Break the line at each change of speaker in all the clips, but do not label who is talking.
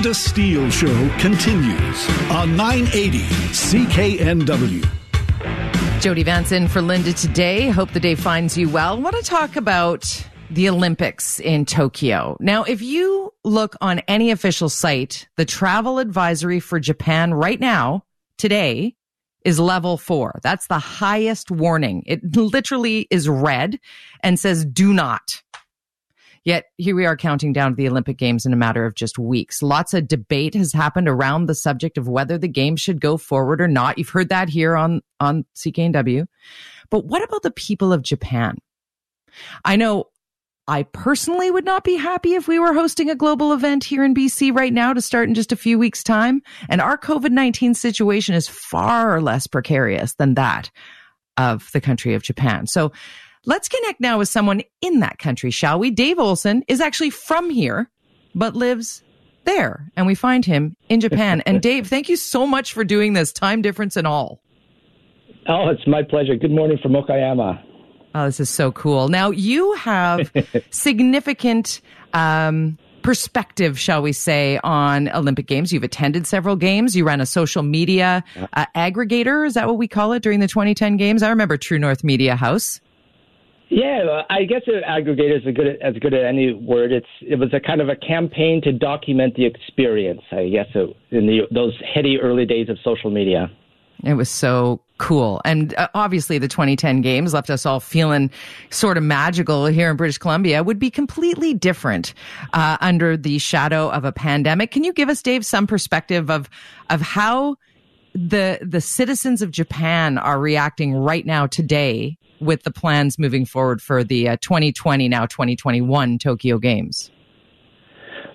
Lynda Steele Show continues on 980 CKNW.
Jody Vance in for Lynda today. Hope the day finds you well. I want to talk about the Olympics in Tokyo. Now, if you look on any official site, the travel advisory for Japan right now, today, is level four. That's the highest warning. It literally is red and says do not. Yet here we are counting down to the Olympic Games in a matter of just weeks. Lots of debate has happened around the subject of whether the games should go forward or not. You've heard that here on, on CKNW. But what about the people of Japan? I know I personally would not be happy if we were hosting a global event here in BC right now to start in just a few weeks time. And our COVID-19 situation is far less precarious than that of the country of Japan. So let's connect now with someone in that country, shall we? Dave Olson is actually from here, but lives there. And we find him in Japan. and Dave, thank you so much for doing this, time difference and all.
Oh, it's my pleasure. Good morning from Okayama.
Oh, this is so cool. Now, you have significant um, perspective, shall we say, on Olympic Games. You've attended several games. You ran a social media uh, aggregator. Is that what we call it during the 2010 games? I remember True North Media House.
Yeah, I guess aggregator is a good as good as any word. It's it was a kind of a campaign to document the experience. I guess in the those heady early days of social media.
It was so cool. And uh, obviously, the 2010 games left us all feeling sort of magical here in British Columbia, would be completely different uh, under the shadow of a pandemic. Can you give us, Dave, some perspective of, of how the, the citizens of Japan are reacting right now today with the plans moving forward for the uh, 2020, now 2021 Tokyo Games?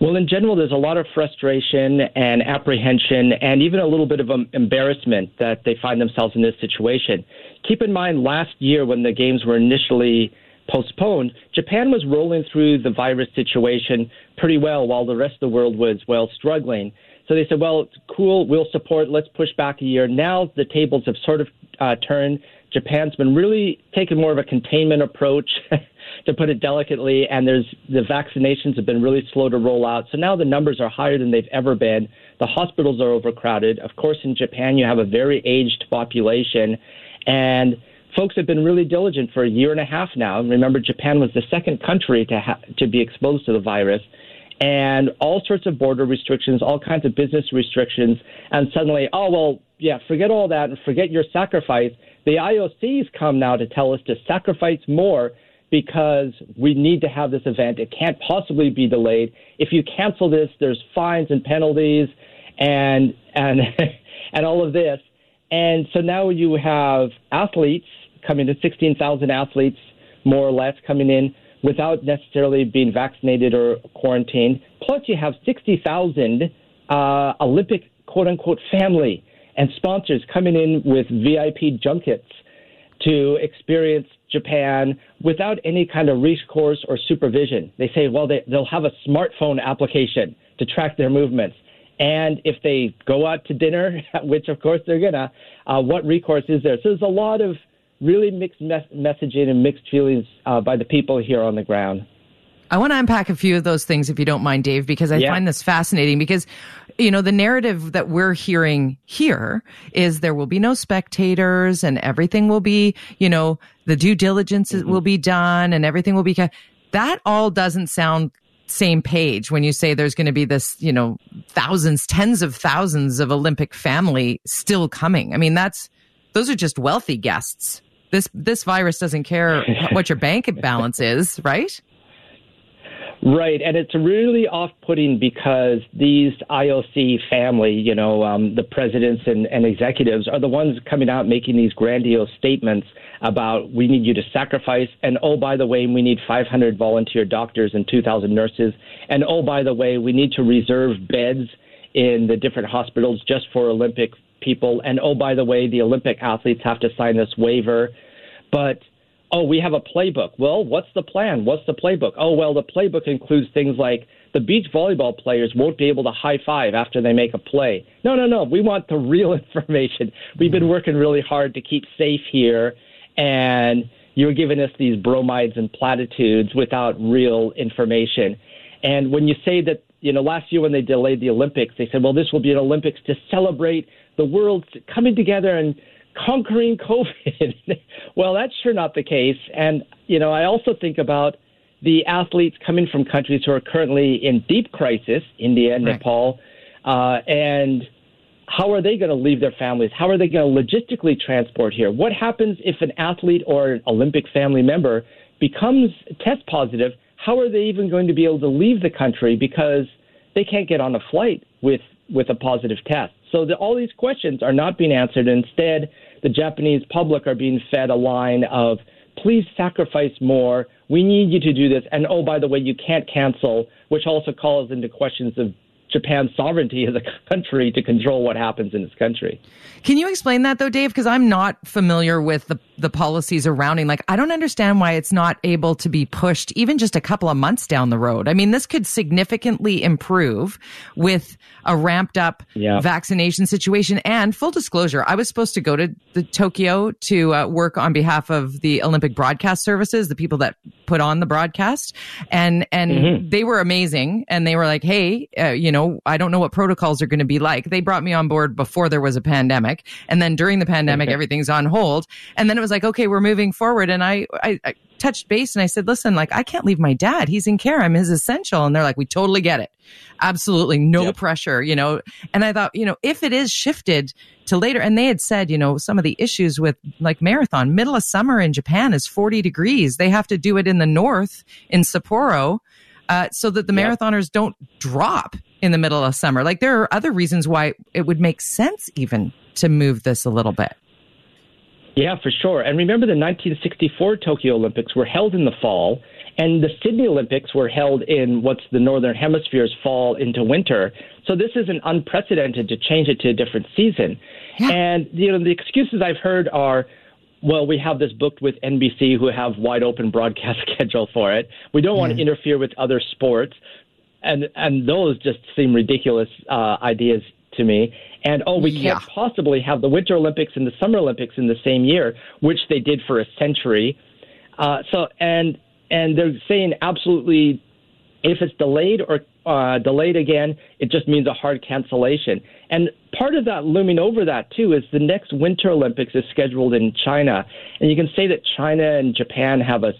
Well, in general, there's a lot of frustration and apprehension and even a little bit of embarrassment that they find themselves in this situation. Keep in mind, last year when the games were initially postponed, Japan was rolling through the virus situation pretty well while the rest of the world was, well, struggling. So they said, well, it's cool, we'll support, let's push back a year. Now the tables have sort of uh, turned. Japan's been really taking more of a containment approach. to put it delicately. And there's the vaccinations have been really slow to roll out. So now the numbers are higher than they've ever been. The hospitals are overcrowded. Of course, in Japan, you have a very aged population. And folks have been really diligent for a year and a half now. Remember, Japan was the second country to ha- to be exposed to the virus, and all sorts of border restrictions, all kinds of business restrictions, and suddenly, oh well, yeah, forget all that and forget your sacrifice. The IOCs come now to tell us to sacrifice more because we need to have this event. It can't possibly be delayed. If you cancel this, there's fines and penalties and and and all of this. And so now you have athletes coming in, 16,000 athletes more or less coming in without necessarily being vaccinated or quarantined. Plus, you have 60,000 uh, Olympic quote unquote family and sponsors coming in with VIP junkets to experience Japan without any kind of recourse or supervision. They say, well, they, they'll have a smartphone application to track their movements. And if they go out to dinner, which of course they're gonna, uh, what recourse is there? So there's a lot of really mixed mes- messaging and mixed feelings uh, by the people here on the ground.
I want to unpack a few of those things if you don't mind, Dave, because I yeah. find this fascinating because, you know, the narrative that we're hearing here is there will be no spectators and everything will be, you know, the due diligence mm-hmm. will be done and everything will be, that all doesn't sound same page when you say there's going to be this, you know, thousands, tens of thousands of Olympic family still coming. I mean, that's, those are just wealthy guests. This, this virus doesn't care what your bank balance is, right?
Right, and it's really off-putting because these IOC family, you know, um, the presidents and, and executives are the ones coming out making these grandiose statements about we need you to sacrifice, and oh by the way, we need 500 volunteer doctors and 2,000 nurses, and oh by the way, we need to reserve beds in the different hospitals just for Olympic people, and oh by the way, the Olympic athletes have to sign this waiver, but oh, we have a playbook. Well, what's the plan? What's the playbook? Oh, well, the playbook includes things like the beach volleyball players won't be able to high five after they make a play. No, no, no. We want the real information. We've been mm-hmm. working really hard to keep safe here, and you're giving us these bromides and platitudes without real information. And when you say that you know, last year when they delayed the Olympics, they said, well, this will be an Olympics to celebrate the world coming together and conquering COVID. well, that's sure not the case. And, you know, I also think about the athletes coming from countries who are currently in deep crisis, India, right. Nepal, uh, and how are they going to leave their families? How are they going to logistically transport here? What happens if an athlete or an Olympic family member becomes test positive? How are they even going to be able to leave the country because they can't get on a flight with, with a positive test? So the, all these questions are not being answered. Instead, the Japanese public are being fed a line of, please sacrifice more. We need you to do this. And oh, by the way, you can't cancel, which also calls into questions of Japan's sovereignty as a country to control what happens in its country.
Can you explain that though, Dave? Because I'm not familiar with the the policies surrounding. Like, I don't understand why it's not able to be pushed even just a couple of months down the road. I mean, this could significantly improve with a ramped up yeah. vaccination situation. And full disclosure, I was supposed to go to the Tokyo to uh, work on behalf of the Olympic Broadcast Services, the people that put on the broadcast, and and mm-hmm. they were amazing. And they were like, "Hey, uh, you know, I don't know what protocols are going to be like." They brought me on board before there was a pandemic, and then during the pandemic, okay. everything's on hold. And then it was like, okay, we're moving forward. And I, I, I touched base and I said, listen, like I can't leave my dad. He's in care. I'm his essential. And they're like, we totally get it. Absolutely no yep. pressure, you know. And I thought, you know, if it is shifted to later, and they had said, you know, some of the issues with like marathon, middle of summer in Japan is 40 degrees. They have to do it in the north in Sapporo. Uh, so that the yep. marathoners don't drop in the middle of summer. Like there are other reasons why it would make sense even to move this a little bit.
Yeah, for sure. And remember, the 1964 Tokyo Olympics were held in the fall, and the Sydney Olympics were held in what's the Northern Hemisphere's fall into winter. So this is an unprecedented to change it to a different season. Yeah. And you know, the excuses I've heard are, well, we have this booked with NBC, who have wide open broadcast schedule for it. We don't want to interfere with other sports, and and those just seem ridiculous uh, ideas to me. And oh, we can't yeah. possibly have the Winter Olympics and the Summer Olympics in the same year, which they did for a century. Uh, so and and they're saying absolutely, if it's delayed or uh, delayed again, it just means a hard cancellation. And part of that looming over that too is the next Winter Olympics is scheduled in China, and you can say that China and Japan have a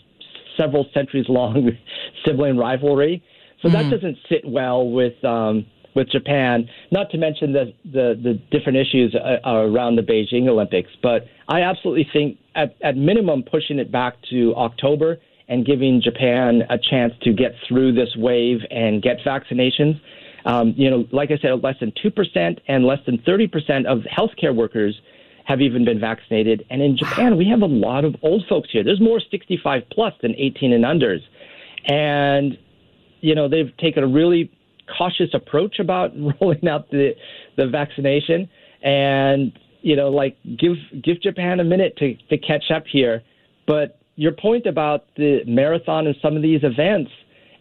several centuries long sibling rivalry. So mm-hmm. that doesn't sit well with um, with Japan, not to mention the, the, the different issues uh, around the Beijing Olympics. But I absolutely think, at, at minimum, pushing it back to October and giving Japan a chance to get through this wave and get vaccinations. Um, you know, like I said, less than 2% and less than 30% of healthcare workers have even been vaccinated. And in Japan, we have a lot of old folks here. There's more 65 plus than 18 and unders. And, you know, they've taken a really cautious approach about rolling out the the vaccination, and you know, like give give Japan a minute to to catch up here. But your point about the marathon and some of these events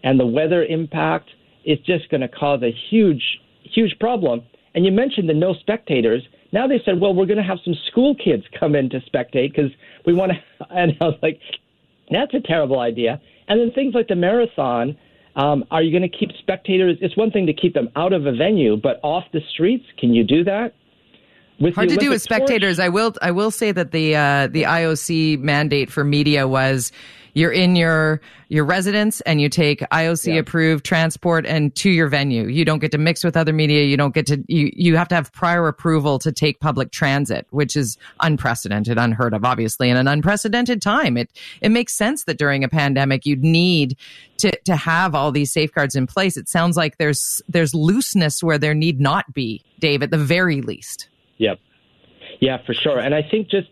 and the weather impact is just going to cause a huge huge problem. And you mentioned the no spectators. Now they said, well, we're going to have some school kids come in to spectate because we want to. And I was like, that's a terrible idea. And then things like the marathon um, are you going to keep spectators? It's one thing to keep them out of a venue, but off the streets, can you do that?
With Hard to do with spectators. Torch? I will. I will say that the uh, the IOC mandate for media was you're in your your residence and you take IOC yeah. approved transport and to your venue. You don't get to mix with other media. You don't get to you you have to have prior approval to take public transit, which is unprecedented, unheard of, obviously, in an unprecedented time. It it makes sense that during a pandemic you'd need to to have all these safeguards in place. It sounds like there's there's looseness where there need not be, Dave, at the very least.
Yep. Yeah, for sure. And I think just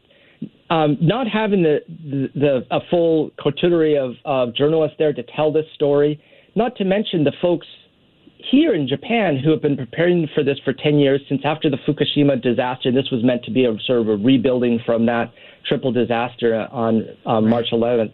um, not having the, the, the a full coterie of, of journalists there to tell this story, not to mention the folks here in Japan who have been preparing for this for 10 years since after the Fukushima disaster. This was meant to be a sort of a rebuilding from that triple disaster on um, March 11th.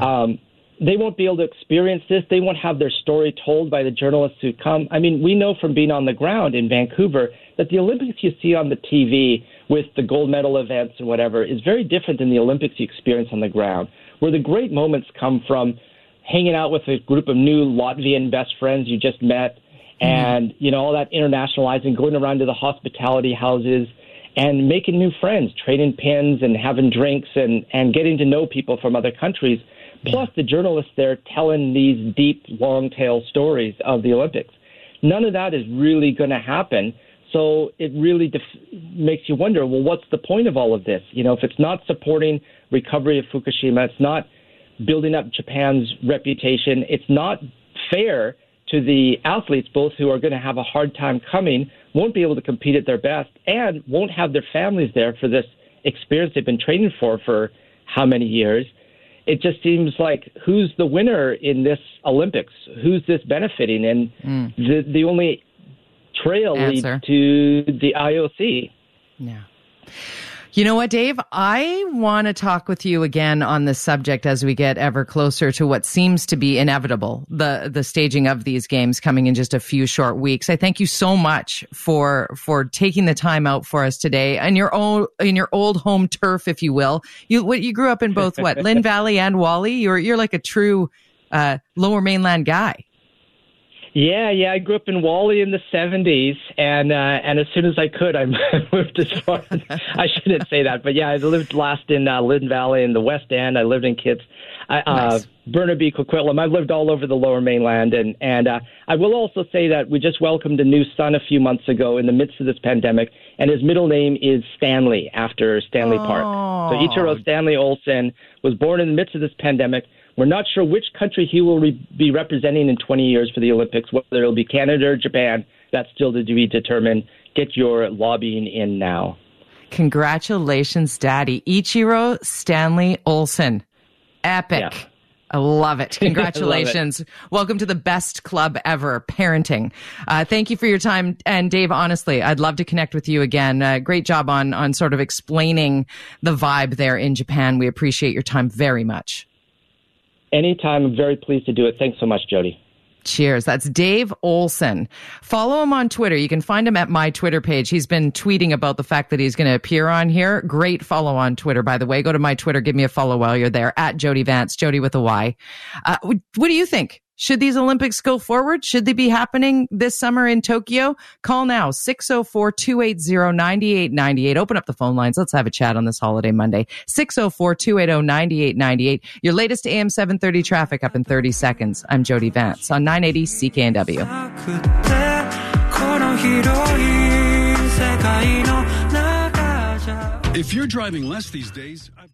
Um, they won't be able to experience this. They won't have their story told by the journalists who come. I mean, we know from being on the ground in Vancouver that the Olympics you see on the TV with the gold medal events and whatever is very different than the Olympics you experience on the ground, where the great moments come from hanging out with a group of new Latvian best friends you just met mm-hmm. and you know all that internationalizing, going around to the hospitality houses and making new friends, trading pins and having drinks and and getting to know people from other countries. Mm-hmm. Plus, the journalists there telling these deep, long tail stories of the Olympics. None of that is really going to happen. So it really def- makes you wonder well, what's the point of all of this? You know, if it's not supporting recovery of Fukushima, it's not building up Japan's reputation, it's not fair to the athletes, both who are going to have a hard time coming, won't be able to compete at their best, and won't have their families there for this experience they've been training for for how many years. It just seems like who's the winner in this Olympics? Who's this benefiting? And mm. the the only trail Answer. leads to the IOC.
Yeah. You know what, Dave? I want to talk with you again on this subject as we get ever closer to what seems to be inevitable, the the staging of these games coming in just a few short weeks. I thank you so much for for taking the time out for us today and your own in your old home turf, if you will. You what you grew up in both what Lynn Valley and Whalley. You're you're like a true uh, Lower Mainland guy.
Yeah, yeah. I grew up in Whalley in the '70s, and uh, and as soon as I could, I moved as far. As, I shouldn't say that, but yeah, I lived last in uh, Lynn Valley in the West End. I lived in Kits, uh, nice. Burnaby, Coquitlam. I've lived all over the Lower Mainland, and and uh, I will also say that we just welcomed a new son a few months ago in the midst of this pandemic, and his middle name is Stanley after Stanley oh. Park. So Ichiro Stanley Olson was born in the midst of this pandemic we're not sure which country he will re- be representing in 20 years for the Olympics, whether it'll be Canada or Japan. That's still to be determined. Get your lobbying in now.
Congratulations, Daddy. Ichiro Stanley Olson. Epic. Yeah. I love it. Congratulations. love it. Welcome to the best club ever, parenting. Uh, thank you for your time. And Dave, honestly, I'd love to connect with you again. Uh, great job on, on sort of explaining the vibe there in Japan. We appreciate your time very much.
Anytime. I'm very pleased to do it. Thanks so much, Jody.
Cheers. That's Dave Olson. Follow him on Twitter. You can find him at my Twitter page. He's been tweeting about the fact that he's going to appear on here. Great follow on Twitter, by the way. Go to my Twitter. Give me a follow while you're there at Jody Vance, Jody with a Y. Uh, what do you think? Should these Olympics go forward? Should they be happening this summer in Tokyo? Call now 604 280 9898. Open up the phone lines. Let's have a chat on this holiday Monday. 604 280 9898. Your latest AM 730 traffic up in 30 seconds. I'm Jody Vance on 980 CKNW.
If you're driving less these days, I've-